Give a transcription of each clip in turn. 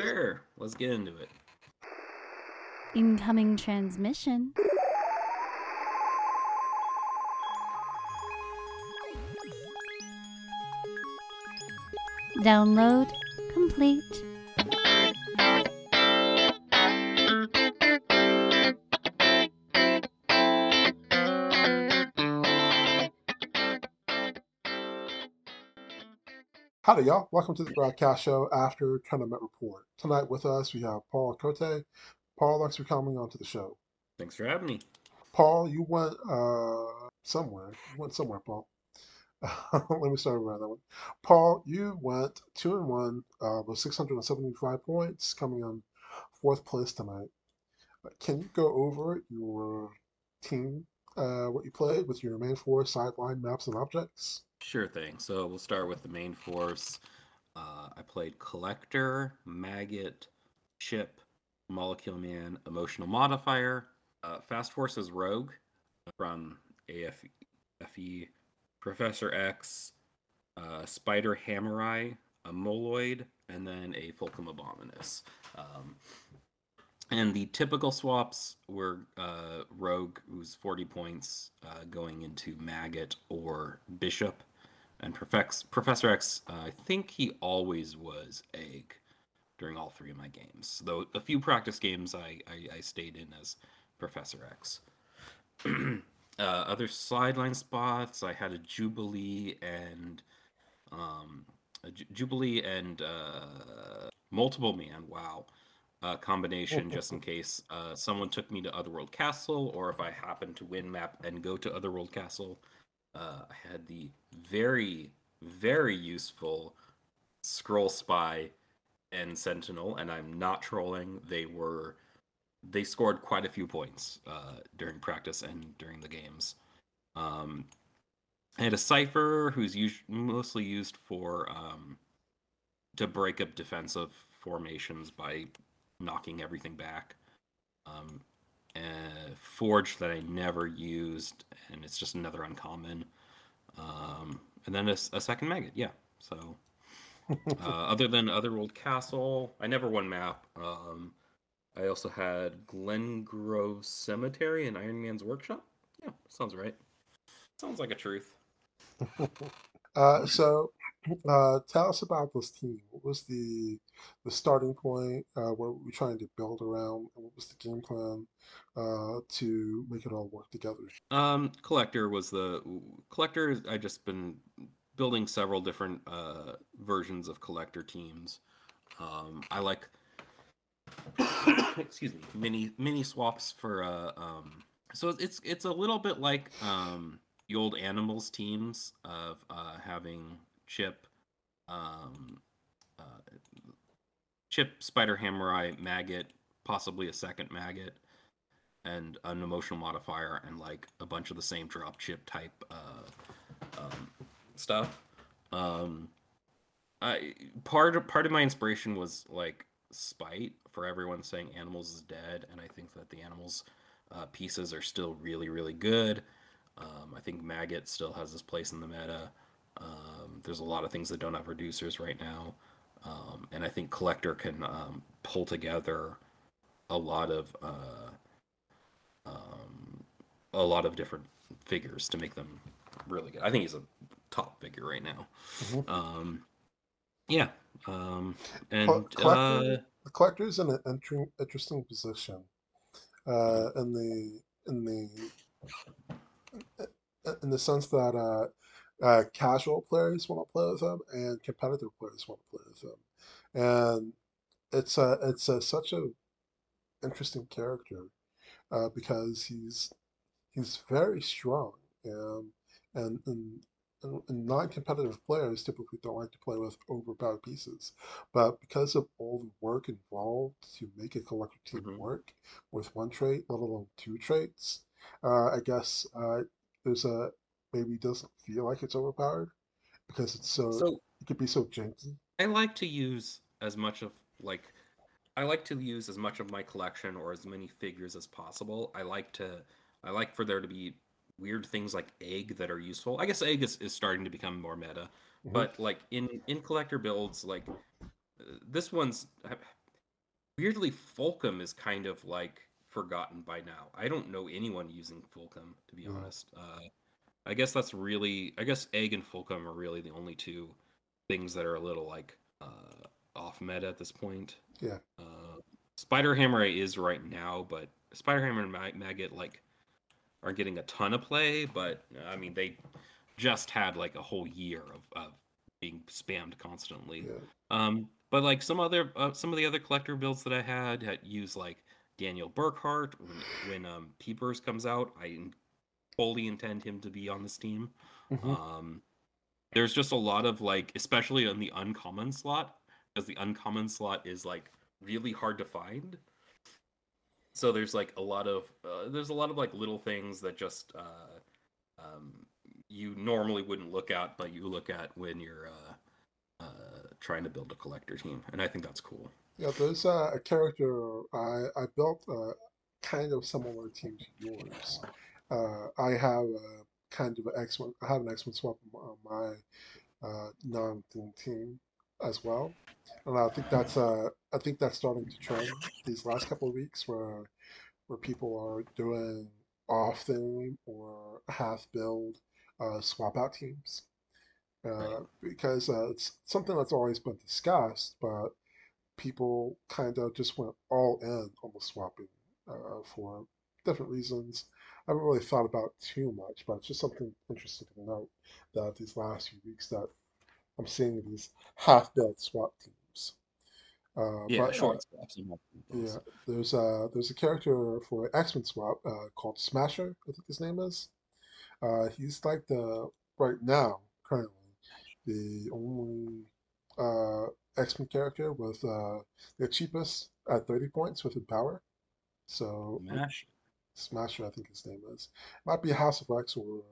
Sure, let's get into it. Incoming transmission. Download complete. Howdy, y'all. Welcome to the Bradcast show after Tournament Report. Tonight with us, we have Paul Cote. Paul, thanks for coming on to the show. Thanks for having me. Paul, you went uh, somewhere. You went somewhere, Paul. Let me start around that one. Paul, you went two and one uh, with 675 points, coming in fourth place tonight. Can you go over your team, uh, what you played with your main force, sideline maps and objects? Sure thing. So we'll start with the main force. Uh, I played Collector, Maggot, Chip, Molecule Man, Emotional Modifier, uh, Fast Forces Rogue from AFE, Professor X, uh, Spider Hammerai, a Moloid, and then a Fulcrum Abominus. Um, and the typical swaps were uh, Rogue, who's 40 points, uh, going into Maggot or Bishop. And Professor X, uh, I think he always was Egg during all three of my games. Though a few practice games I, I, I stayed in as Professor X. uh, other sideline spots, I had a Jubilee and um, Jubilee and uh, multiple man. Wow, uh, combination just in case uh, someone took me to Otherworld Castle, or if I happened to win map and go to Otherworld Castle. Uh, I had the very very useful Skrull Spy and Sentinel, and I'm not trolling. They were they scored quite a few points uh, during practice and during the games. Um, I had a cipher who's us- mostly used for um, to break up defensive formations by knocking everything back. Um, uh, Forge that I never used, and it's just another uncommon. Um, and then a second maggot, yeah. So uh, other than Otherworld Castle, I never won map. Um, I also had Glengrove Cemetery and Iron Man's Workshop. Yeah, sounds right. Sounds like a truth. Uh, so, uh, tell us about this team. What was the the starting point? Uh, what were we trying to build around? And what was the game plan uh, to make it all work together? Um, Collector was the Collector. I just been building several different uh, versions of Collector teams. Um, I like excuse me mini mini swaps for uh um so it's it's a little bit like um the old animals teams of uh having chip um uh chip spider hammerai maggot possibly a second maggot and an emotional modifier and like a bunch of the same drop chip type uh um stuff. Um I part of part of my inspiration was like spite for everyone saying animals is dead and i think that the animals uh, pieces are still really really good. Um, i think maggot still has this place in the meta um, there's a lot of things that don't have reducers right now. Um, and i think collector can um, pull together a lot of uh, um, a lot of different figures to make them really good. I think he's a top figure right now. Mhm. um, yeah um, and Col- collector, uh, the collector's in an entering, interesting position uh, in the in the in the sense that uh, casual players want to play with him and competitive players want to play with him, and it's a it's a, such a interesting character uh, because he's he's very strong and and and, and non-competitive players typically don't like to play with overpowered pieces but because of all the work involved to make a collective team Mhm. work with one trait let alone two traits uh, i guess uh, there's a maybe doesn't feel like it's overpowered because it's so so it could be so janky I like to use as much of like I like to use as much of my collection or as many figures as possible. I like to I like for there to be weird things like egg that are useful. I guess egg is, is starting to become more meta, Mhm. but like in in collector builds, like uh, this one's weirdly, Fulcrum is kind of like forgotten by now. I don't know anyone using Fulcrum to be Yeah. honest. Uh, I guess that's really. I guess Egg and Fulcrum are really the only two things that are a little like uh, off meta at this point. Yeah. Uh, Spider Hammer is right now, but Spider Hammer and Mag- Maggot like are getting a ton of play. But I mean, they just had like a whole year of, of being spammed constantly. Yeah. Um, but like some other uh, some of the other collector builds that I had had used like Daniel Burkhart when when um, Peepers comes out. I fully intend him to be on this team. Mhm. Um, there's just a lot of like, especially on the uncommon slot, because the uncommon slot is like really hard to find. So there's like a lot of uh, there's a lot of like little things that just uh, um, you normally wouldn't look at, but you look at when you're uh, uh, trying to build a collector team, and I think that's cool. Yeah, there's uh, a character I, I built uh, kind of similar team to yours. Uh, I have a kind of an X-Men, I have an X-Men swap on my uh, non-theme team as well. And I think that's uh, I think that's starting to trend these last couple of weeks where where people are doing off theme or half build uh, swap out teams. Uh, Right. because uh, it's something that's always been discussed, but people kind of just went all in on the swapping uh, for different reasons. I haven't really thought about too much, but it's just something interesting to note that these last few weeks that I'm seeing these half-built swap teams. Uh, Yeah, but, uh, and multiple yeah, there's a there's a character for X-Men swap uh, called Smasher. I think his name is. Uh, he's like the right now currently the only uh, X-Men character with uh, the cheapest at 30 points with a power. So Mash. Smasher, I think his name is. Might be House of X or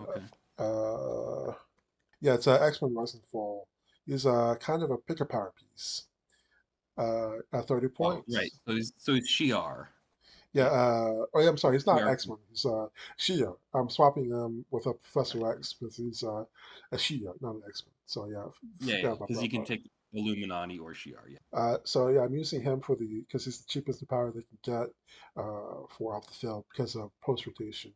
Okay. uh, yeah, it's uh, X-Men Rise and Fall. He's uh, kind of a pick a power piece. Uh, at 30 Oh, points. right. So he's so he's Shiar. Yeah, uh, oh yeah, I'm sorry, he's not X-Men, he's uh, Shi'ar. I'm swapping him with a Professor X because he's uh, a Shi'ar, not an X-Men. So yeah, Yeah, because that you can take Illuminati or Shiar. Yeah. Uh, so yeah, I'm using him for the because he's the cheapest power they can get uh, for off the field because of post rotation.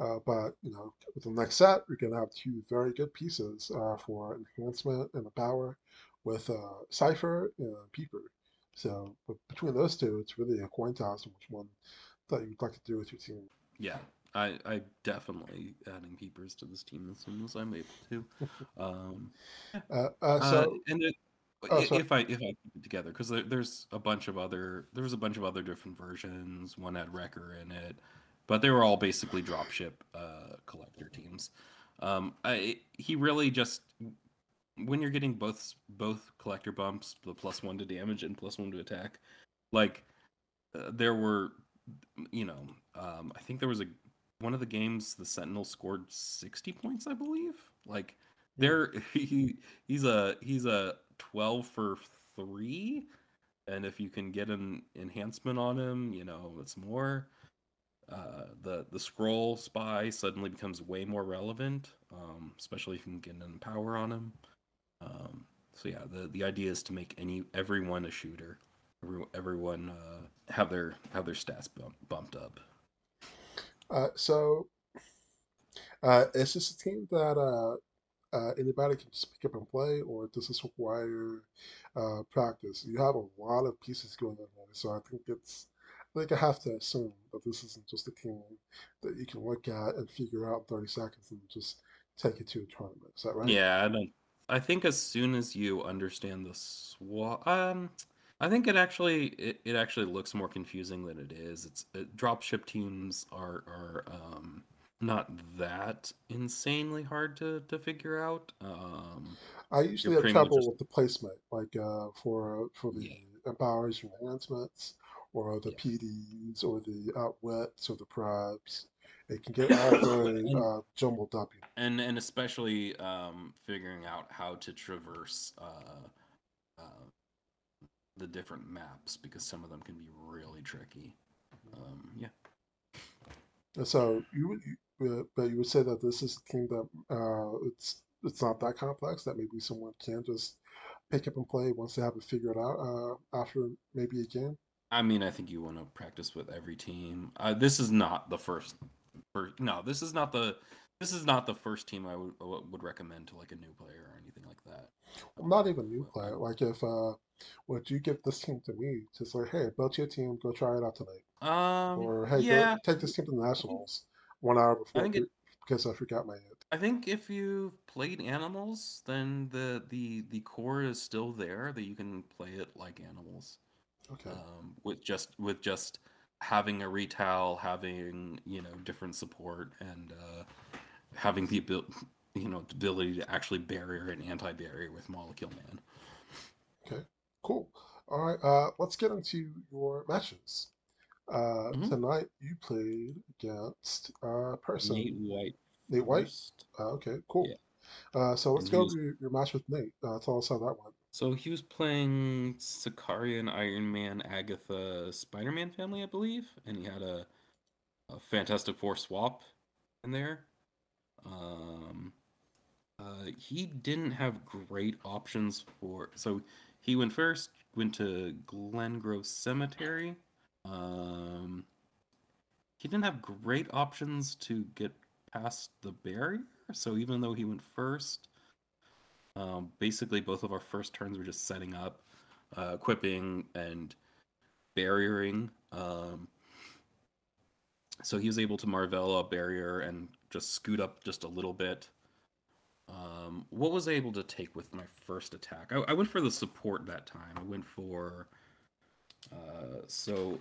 Uh, but you know, with the next set, we're gonna have two very good pieces uh, for enhancement and a power with uh, Cipher and Peeper. So but between those two, it's really a coin toss on which one that you'd like to do with your team. Yeah. I, I definitely adding peepers to this team as soon as I'm able to. Um, Uh, uh, uh, so and it, Oh, if I if I keep it together, because there, there's a bunch of other there was a bunch of other different versions. One had Wrecker in it, but they were all basically dropship uh, collector teams. Um, I, he really just when you're getting both both collector bumps, the plus one to damage and plus one to attack, like uh, there were, you know, um, I think there was a one of the games the Sentinel scored sixty points, I believe. Like there, he he's a he's a twelve for three, and if you can get an enhancement on him, you know it's more. Uh, the the Skrull spy suddenly becomes way more relevant, um, especially if you can get an power on him. Um, so yeah, the the idea is to make any everyone a shooter, every, everyone uh, have their have their stats bump, bumped up. Uh, so, uh, is this a team that uh, uh, anybody can just pick up and play, or does this require uh, practice? You have a lot of pieces going on so I think it's. Think I have to assume that this isn't just a team that you can look at and figure out in 30 seconds and just take it to a tournament. Is that right? Yeah, I don't. I think as soon as you understand the swap, um, I think it actually it, it actually looks more confusing than it is. It's it, dropship teams are are um not that insanely hard to to figure out. Um, I usually have trouble just- with the placement, like uh, for for the Yeah. empowers or enhancements, or the Yeah. PDs, or the outwits, or the probs. It can get all very uh, jumbled up. and and especially um figuring out how to traverse uh, uh the different maps because some of them can be really tricky. Um, yeah. So you, would- you uh, but you would say that this is a team that uh, it's it's not that complex. That maybe someone can just pick up and play once they have it figured out uh, after maybe a game? I mean, I think you want to practice with every team. Uh, this is not the first. For, no, this is not the. This is not the first team I would would recommend to like a new player or anything like that. I'm not even new player. Like if uh, would you give this team to me to say, hey, build your team, go try it out tonight, Um, or hey, yeah, go take this team to the nationals one hour I before think it. because I forgot my it. I think if you've played animals, then the the the core is still there that you can play it like animals. Okay. Um, with just with just having a retail, having you know different support, and uh, having the abil- you know the ability to actually barrier and anti-barrier with Molecule Man. Okay. Cool. All right. Uh, let's get into your matches. Uh, Mhm. tonight you played against uh person Nate White Nate White. Uh, okay. Cool. Yeah. Uh, so let's And go was your, your match with Nate. Uh, tell us how that went. so he was playing Sicarian, Iron Man, Agatha, Spider-Man family, I believe, and he had a, a Fantastic Four swap in there. Um, uh, he didn't have great options for. So he went first, went to Glengrove Cemetery. Um, he didn't have great options to get past the barrier. So even though he went first, um, basically both of our first turns were just setting up, uh, equipping, and barriering. Um, so he was able to Marvella barrier and just scoot up just a little bit. Um, what was I able to take with my first attack? I, I went for the support that time. I went for. Uh, so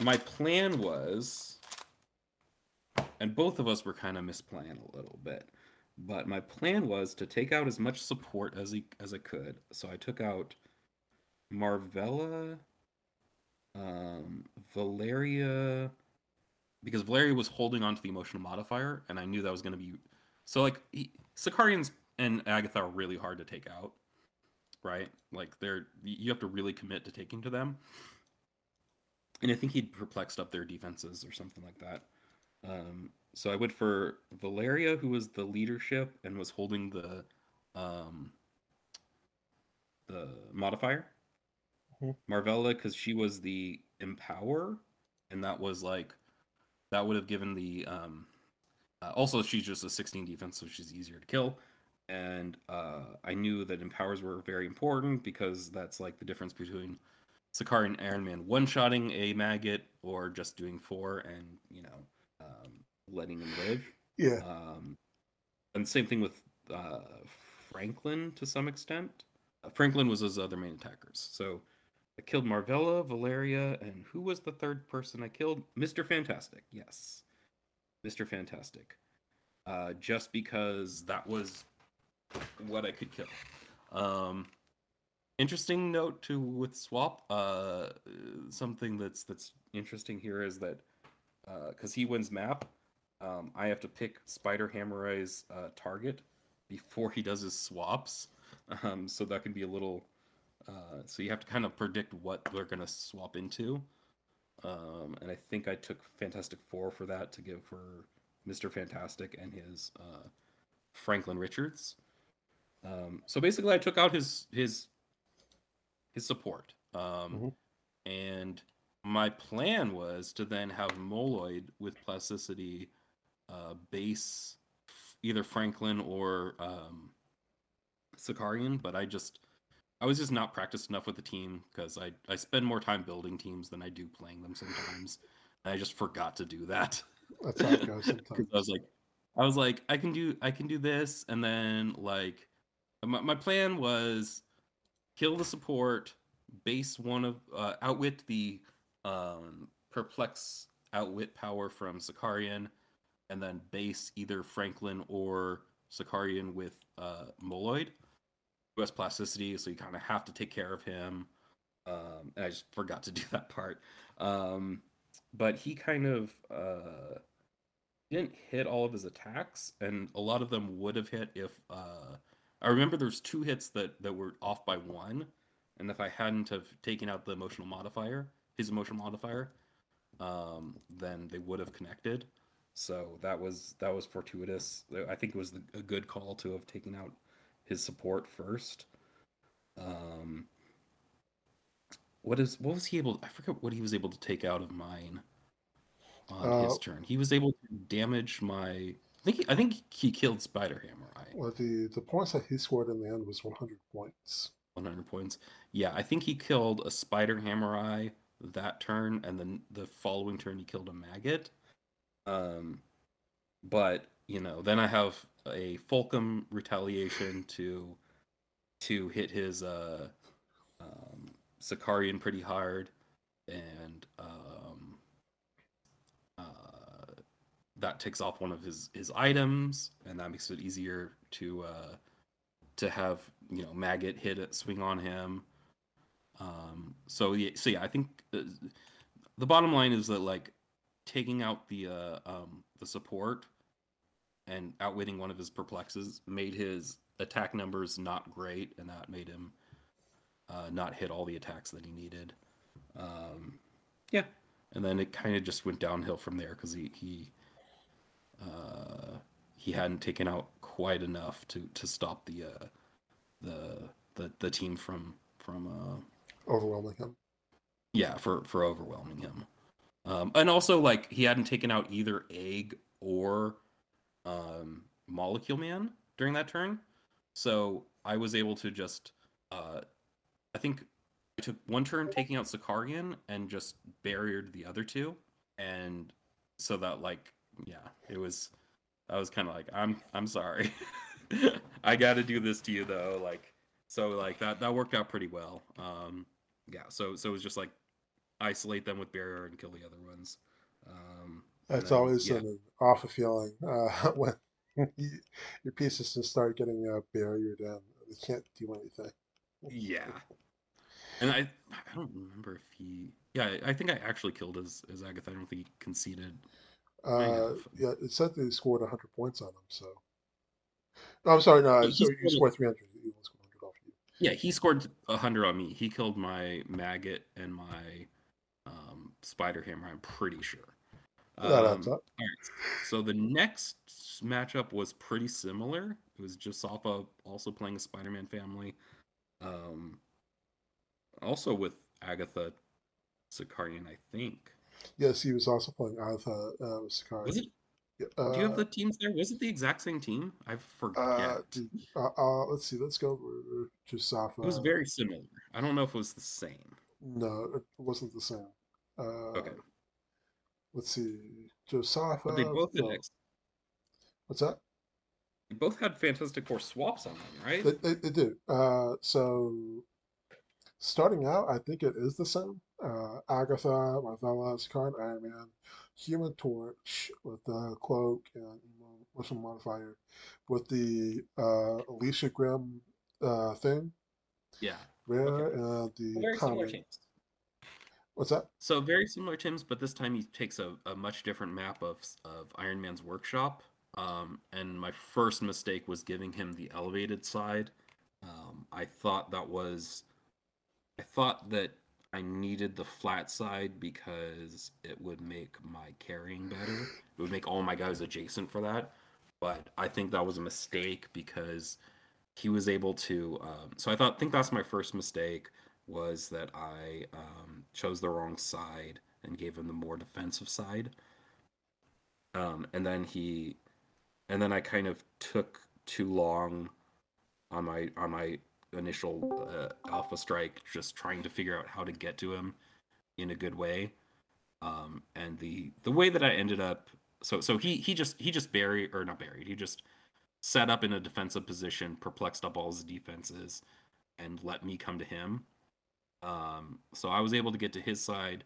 my plan was, and both of us were kind of misplaying a little bit, but my plan was to take out as much support as he, as I could. So I took out Marvella, um, Valeria, because Valeria was holding on to the emotional modifier, and I knew that was going to be so. Like he, Sicarians and Agatha are really hard to take out, right? Like they're you have to really commit to taking to them. And I think he'd perplexed up their defenses or something like that. Um, so I went for Valeria, who was the leadership and was holding the um, the modifier. Mhm. Marvella, because she was the empower, and that was like that would have given the um, uh, also she's just a 16 defense, so she's easier to kill. And uh, I knew that empowers were very important because that's like the difference between Sakari and Iron Man one-shotting a maggot or just doing four and you know um, letting him live. Yeah. Um, and same thing with uh, Franklin to some extent. Uh, Franklin was his other main attackers. So I killed Marvella, Valeria, and who was the third person I killed? Mr. Fantastic. Yes, Mr. Fantastic. Uh, just because that was what I could kill. Um, interesting note to with swap. Uh, something that's that's interesting here is that because he wins map, um, I have to pick Spider Hammerai's uh, target before he does his swaps. Um, so that can be a little. Uh, so you have to kind of predict what they're to swap into. Um, and I think I took Fantastic Four for that to give for Mr. Fantastic and his uh, Franklin Richards. Um, so basically, I took out his his his support. Um, And my plan was to then have Moloid with plasticity uh, base either Franklin or um, Sicarian, but I just I was just not practiced enough with the team because I I spend more time building teams than I do playing them sometimes. And I just forgot to do that. That's how it goes sometimes. I was like, I was like, I can do, I can do this, and then like, my, my plan was kill the support, base one of, uh, outwit the um, perplex outwit power from Sicarian, and then base either Franklin or Sicarian with uh, Moloid, has plasticity, so you kind of have to take care of him. Um, and I just forgot to do that part. Um, but he kind of uh, didn't hit all of his attacks, and a lot of them would have hit if uh, I remember there's two hits that that were off by one, and if I hadn't have taken out the emotional modifier, his emotional modifier, um, then they would have connected. So that was that was fortuitous. I think it was the, a good call to have taken out his support first. Um, what is what was he able? I forget what he was able to take out of mine on his Uh, turn. He was able to damage my. I think he, I think he killed Spider Hammer. Right? Well, the the points that he scored in the end was 100 points. 100 points. Yeah, I think he killed a spider hammer eye that turn, and then the following turn he killed a maggot. Um, but you know, then I have a Fulcrum retaliation to to hit his uh, um, Sicarian pretty hard, and um, uh, that takes off one of his his items, and that makes it easier to uh, to have you know maggot hit it swing on him. Um so yeah so yeah i think the, the bottom line is that like taking out the uh um the support and outwitting one of his perplexes made his attack numbers not great and that made him uh not hit all the attacks that he needed. Um yeah. and then it kind of just went downhill from there because he he uh he hadn't taken out quite enough to to stop the uh the the the team from from uh Overwhelming him. yeah for for overwhelming him. Um and also like he hadn't taken out either egg or um molecule man during that turn. So i was able to just uh i think i took one turn taking out Sakarian and just barriered the other two. And so that like yeah it was i was kind of like i'm i'm sorry. I gotta do this to you though. Like so like that that worked out pretty well. Um yeah so so it was just like isolate them with barrier and kill the other ones. Um It's then, always yeah. an awful feeling uh, when you, your pieces just start getting uh, barriered in. They can't do anything. Yeah. And I I don't remember if he yeah, I think I actually killed his his Agatha. I don't think he conceded. Uh, yeah, it said they scored 100 points on him, so. No, I'm sorry, no, He so you scored- scored 300. He scored 100 off you. Yeah, he scored a hundred on me. He killed my maggot and my um, spider hammer. I'm pretty sure. That adds Um, up. So the next matchup was pretty similar. It was Josafa also playing a Spider-Man family, um, also with Agatha Sicarian, I think. Yes, he was also playing Agatha uh, with Sakari. Was it? Yeah, Do you have uh, the teams there? Was it the exact same team? I forget. Uh, uh, uh, let's see. Let's go over Josafa. it was very similar. I don't know if it was the same. No, it wasn't the same. Uh, Okay, Let's see. But they both no, What's that? they both had Fantastic Four swaps on them, right? They, they, they do. Uh, so starting out, I think it is the same. Uh, Agatha, Marvella, Scar, and Iron Man, Human Torch with the cloak and motion modifier, with the uh, Alicia Grimm uh, thing, yeah, rare, and the very similar common. What's that? So very similar Tim's, but this time he takes a, a much different map of of Iron Man's workshop. Um, and my first mistake was giving him the elevated side. Um, I thought that was, I thought that I needed the flat side because it would make my carrying better. It would make all my guys adjacent for that. But I think that was a mistake because he was able to. Um, so I thought, think that's my first mistake was that I um, chose the wrong side and gave him the more defensive side. Um, and then he, and then I kind of took too long on my on my initial uh, alpha strike, just trying to figure out how to get to him in a good way. Um, and the the way that I ended up, so so he he just he just buried or not buried, he just set up in a defensive position, perplexed up all his defenses, and let me come to him. Um, so I was able to get to his side.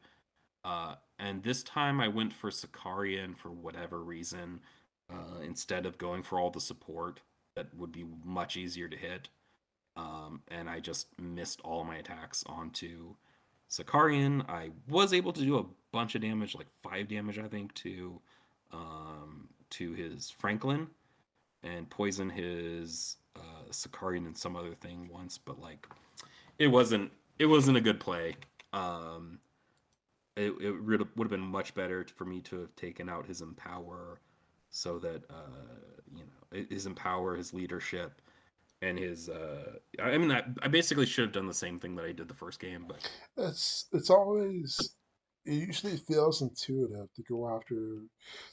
Uh, and this time I went for Sicarian for whatever reason, uh, instead of going for all the support that would be much easier to hit. Um, and I just missed all my attacks onto Sicarian. I was able to do a bunch of damage, like five damage, I think, to um, to his Franklin, and poison his uh, Sicarian and some other thing once, but like it wasn't it wasn't a good play. Um, it it would have been much better for me to have taken out his empower, so that uh, you know his empower, his leadership, and his. Uh, I mean, I, I basically should have done the same thing that I did the first game, but It's it's always it usually feels intuitive to go after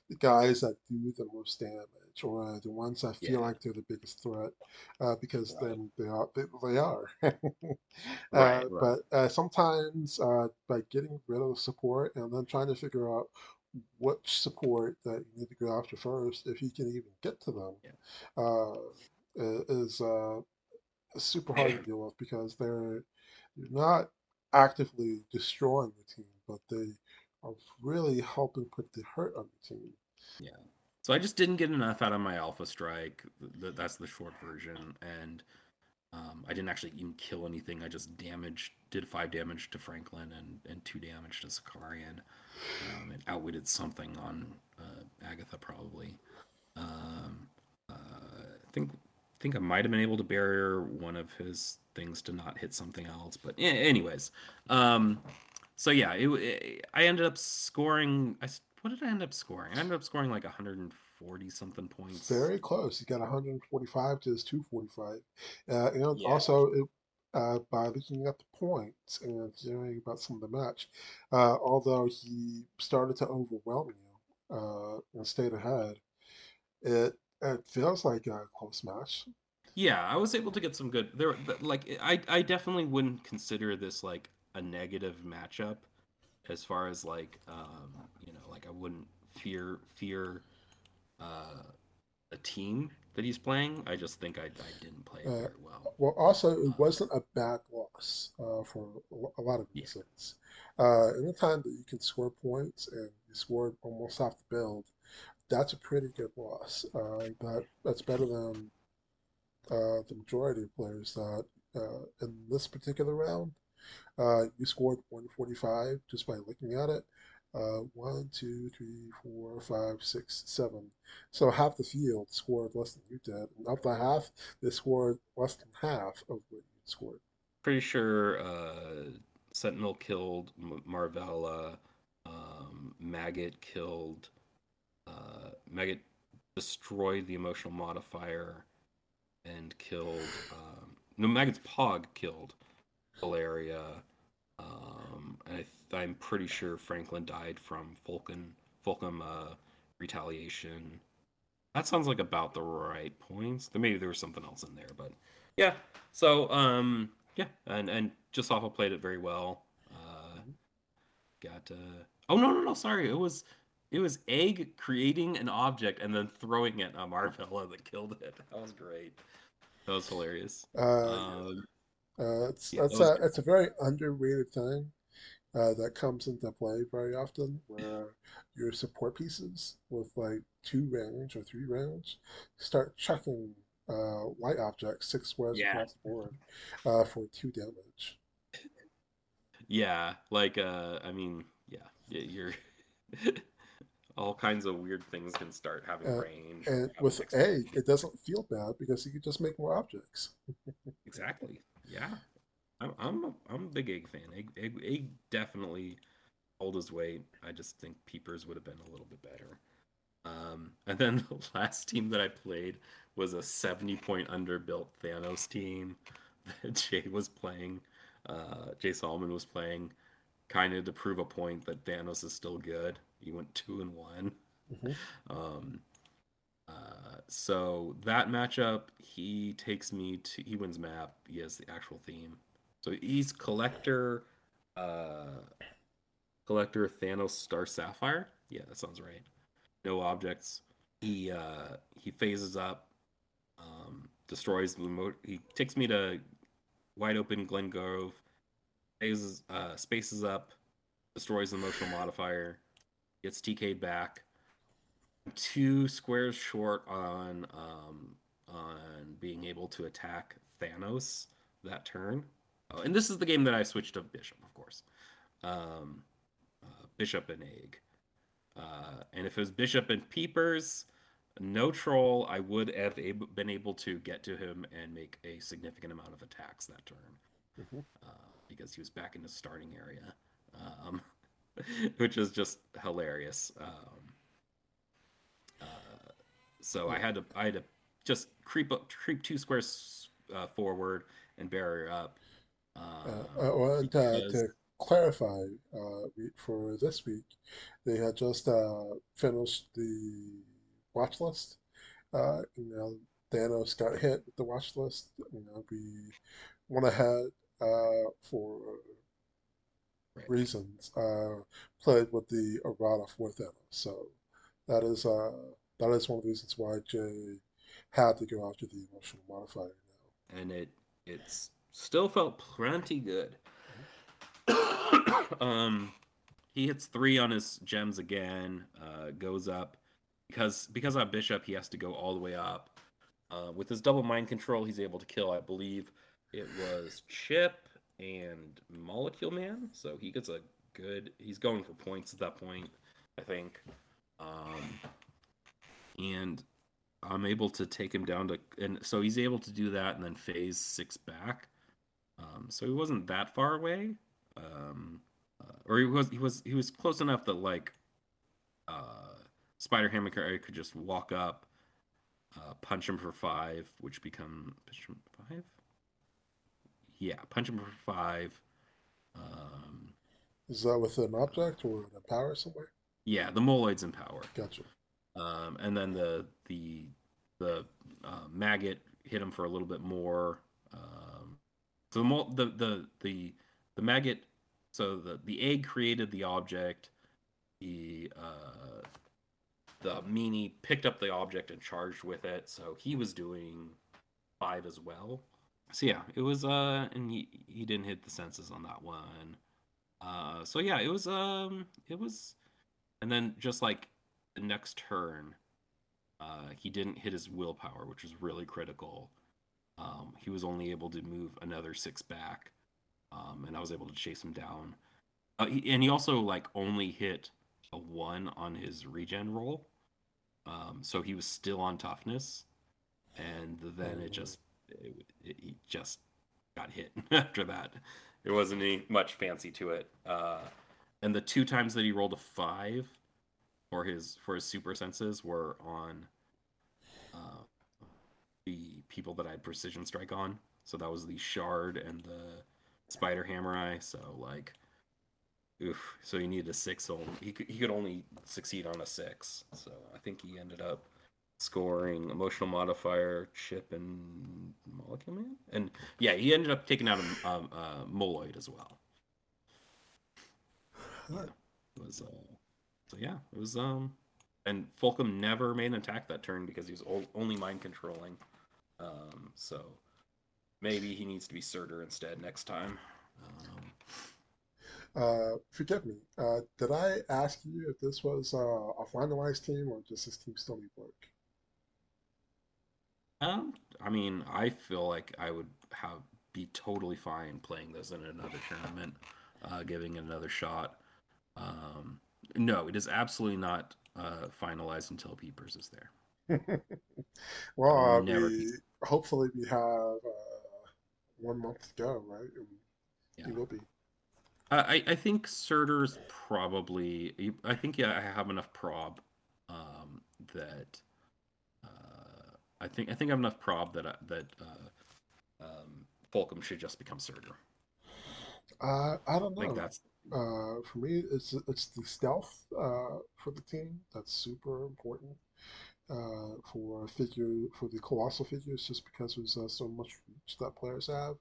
the guys that do the most damage or the ones that feel yeah, like they're the biggest threat uh, because right, then they are they, they are. uh, right, right. but uh, sometimes uh, by getting rid of support and then trying to figure out which support that you need to go after first, if you can even get to them, uh, is uh, super hard to deal with because they're not actively destroying the team, but they are really helping put the hurt on the team. Yeah. So I just didn't get enough out of my Alpha Strike. That's the short version, and um, I didn't actually even kill anything. I just damaged, did five damage to Franklin and and two damage to Sakarian, um, and outwitted something on uh, Agatha probably. Um, uh, I think think I might have been able to barrier one of his things to not hit something else, but anyways, um, so yeah, it, it- I ended up scoring. I what did I end up scoring? I ended up scoring like 140 something points. Very close. He got 145 to his 245. Uh, and Yeah, also, it, uh, by looking at the points and hearing about some of the match, uh, although he started to overwhelm you uh, and stayed ahead, it it feels like a close match. yeah, I was able to get some good. There, th- like I, I definitely wouldn't consider this like a negative matchup, as far as like, um, like I wouldn't fear fear uh, a team that he's playing. I just think I, I didn't play it Uh, very well. Well, also, it Uh, wasn't a bad loss uh, for a lot of yeah, reasons. Uh, anytime that you can score points and you scored almost off the build, that's a pretty good loss. Uh, that that's better than uh, the majority of players that uh, in this particular round, uh, you scored 145 just by looking at it. Uh, one, two, three, four, five, six, seven. So half the field scored less than you did. And of the half, they scored less than half of what you scored. pretty sure uh, Sentinel killed Marvella. Um, Maggot killed. Uh, Maggot destroyed the emotional modifier and killed. Um, no, Maggot's Pog killed Valeria. Um, and I th- I'm pretty sure Franklin died from Fulcrum, Fulcrum uh, retaliation. That sounds like about the right points. Maybe there was something else in there, but yeah. So um, yeah, and and just Alpha played it very well. Uh, got uh, oh no no no sorry it was it was egg creating an object and then throwing it on Marvella that killed it. That was great. That was hilarious. Uh, Um, uh, it's yeah, that's a it's a very underrated thing uh, that comes into play very often, where your support pieces with like two range or three range start chucking uh, light objects six squares Yeah, across the board uh, for two damage. yeah. Like uh, I mean, yeah, you're all kinds of weird things can start having Uh, range and with egg, it doesn't feel bad because you can just make more objects. Exactly. Yeah. I'm I'm a, I'm a big egg fan. Egg, egg egg definitely hold his weight. I just think Peepers would have been a little bit better. Um, and then the last team that I played was a 70 point underbuilt Thanos team that Jay was playing. Uh, Jay Solomon was playing, kind of to prove a point that Thanos is still good. He went two and one. hmm Um, uh, so that matchup, he takes me to he wins map. He has the actual theme. So he's collector, uh, collector Thanos Star Sapphire. Yeah, that sounds right. No objects. He uh he phases up, um, destroys the mo- He takes me to wide open Glen Grove, phases uh spaces up, destroys the emotional modifier, gets TK'd back two squares short on um, on being able to attack Thanos that turn. Oh, and this is the game that I switched to Bishop, of course. Um, uh, Bishop and Egg. Uh, and if it was Bishop and Peepers, no troll, I would have ab- been able to get to him and make a significant amount of attacks that turn hmm uh, because he was back in the starting area, um, which is just hilarious. Um, so I had to I had to just creep up creep two squares uh, forward and barrier up. Uh, Um, uh, well, because- to clarify, uh, we, for this week, they had just uh, finished the watch list. Uh, you know, Thanos got hit with the watch list. You know, we went ahead uh, for Right. reasons, uh, played with the errata for Thanos. So that is uh, that is one of the reasons why Jay had to go after the emotional modifier now. and it it's still felt plenty good. um, he hits three on his gems again. Uh, goes up because because on bishop he has to go all the way up. Uh, with his double mind control, he's able to kill. I believe it was Chip and Molecule Man, so he gets a good. He's going for points at that point, I think. Um, and I'm able to take him down to, and so he's able to do that and then phase six back. Um, so he wasn't that far away, um, uh, or he was he was he was close enough that like uh, Spider Ham could just walk up, uh, punch him for five, which become punch him for five. Yeah, punch him for five. Um, Is that with an object or a power somewhere? yeah, the moloids in power. Gotcha. Um, and then the the the uh, maggot hit him for a little bit more. Um, so the, the the the maggot, so the the egg created the object. The uh, the meanie picked up the object and charged with it, so he was doing five as well. So yeah, it was uh, and he he didn't hit the senses on that one. Uh, so yeah, it was um, it was, and then just like the next turn, uh, he didn't hit his willpower, which was really critical. Um, he was only able to move another six back, um, and I was able to chase him down. Uh, he, and he also like only hit a one on his regen roll, um, so he was still on toughness, and then it just it, it, he just got hit after that. There wasn't any much fancy to it. Uh, and the two times that he rolled a five for his for his super senses were on uh, the people that I had precision strike on. So that was the shard and the spider hammer eye. So like, oof. So he needed a six. So he could, he could only succeed on a six. So I think he ended up scoring emotional modifier, chip, and molecule man. And yeah, he ended up taking out a, um, uh, moloid as well. Huh. It was uh, so yeah, it was um, and Fulcrum never made an attack that turn because he was only mind controlling. Um, so maybe he needs to be Surtur instead next time. Um, Uh, forgive me. Uh, did I ask you if this was uh, a finalized team or just this team still need work? um, I mean, I feel like I would have be totally fine playing this in another tournament, uh, giving it another shot. Um, no, it is absolutely not uh, finalized until Peepers is there. Well, uh, we hopefully we have uh, one month to go, right? Yeah. Will be. I, I think Surtur's probably. I think yeah, I have enough prob um, that uh, I think I think I have enough prob that I, that uh, um, Fulcrum should just become Surtur. Uh, I don't I think know. that's Uh, for me, it's it's the stealth uh, for the team that's super important uh, for figure for the colossal figures, just because there's uh, so much reach that players have.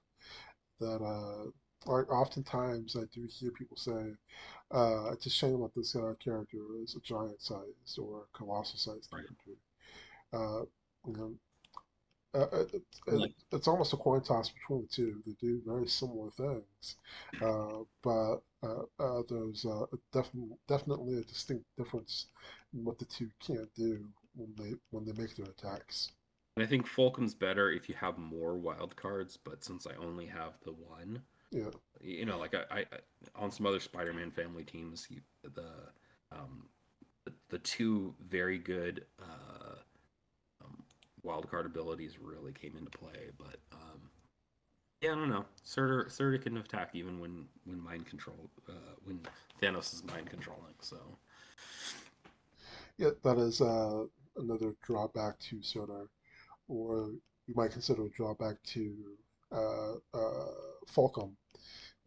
That uh, like oftentimes I do hear people say, uh, "It's a shame that this uh, character is a giant size or a colossal size Right. character." Uh, you know, uh, it, it, it's almost a coin toss between the two. They do very similar things, uh, but uh, uh, there's uh, definitely definitely a distinct difference in what the two can't do when they when they make their attacks. And I think Fulcrum's better if you have more wild cards, but since I only have the one, Yeah, you know, like I, I on some other Spider-Man family teams, the um the, the two very good uh um, wild card abilities really came into play, but um yeah, I don't know. Surtur Surtur can attack even when when mind control uh when Thanos is mind controlling, so yeah, that is uh, another drawback to Sonar, or you might consider a drawback to uh, uh, Fulcrum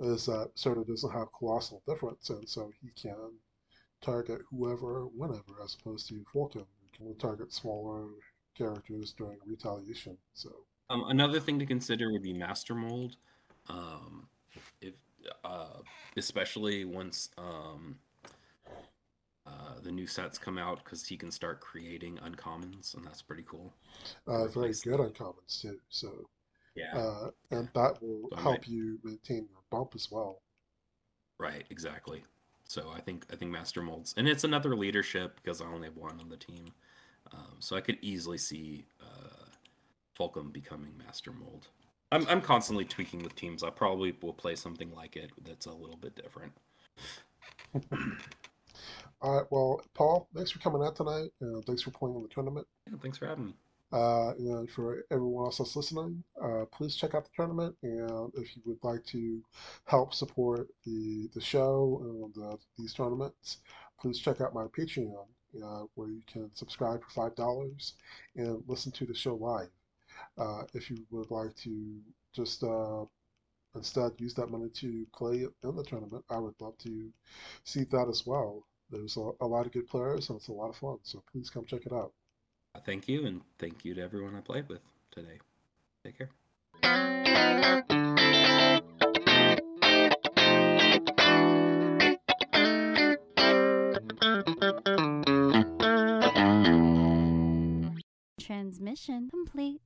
is that Surtur doesn't have colossal difference, and so he can target whoever, whenever, as opposed to Fulcrum, who can target smaller characters during retaliation. So Um, another thing to consider would be Master Mold. Um, if uh, especially once um, uh, the new sets come out, because he can start creating uncommons, and that's pretty cool. uh, very good uncommons too. So Yeah. uh, and that will So help might- you maintain your bump as well. Right, exactly. So I think I think Master Molds, and it's another leadership because I only have one on the team. Um, so I could easily see uh, Fulcrum becoming Master Mold. I'm I'm constantly tweaking with teams. I probably will play something like it that's a little bit different. All right, well, Paul, thanks for coming out tonight, and thanks for playing in the tournament. Yeah, thanks for having me. Uh, and for everyone else that's listening, uh, please check out the tournament. And if you would like to help support the the show and uh, these tournaments, please check out my Patreon, uh, where you can subscribe for five dollars and listen to the show live. Uh, if you would like to just uh, instead use that money to play in the tournament, I would love to see that as well. There's a, a lot of good players and it's a lot of fun, so please come check it out. Thank you, and thank you to everyone I played with today. Take care. transmission complete.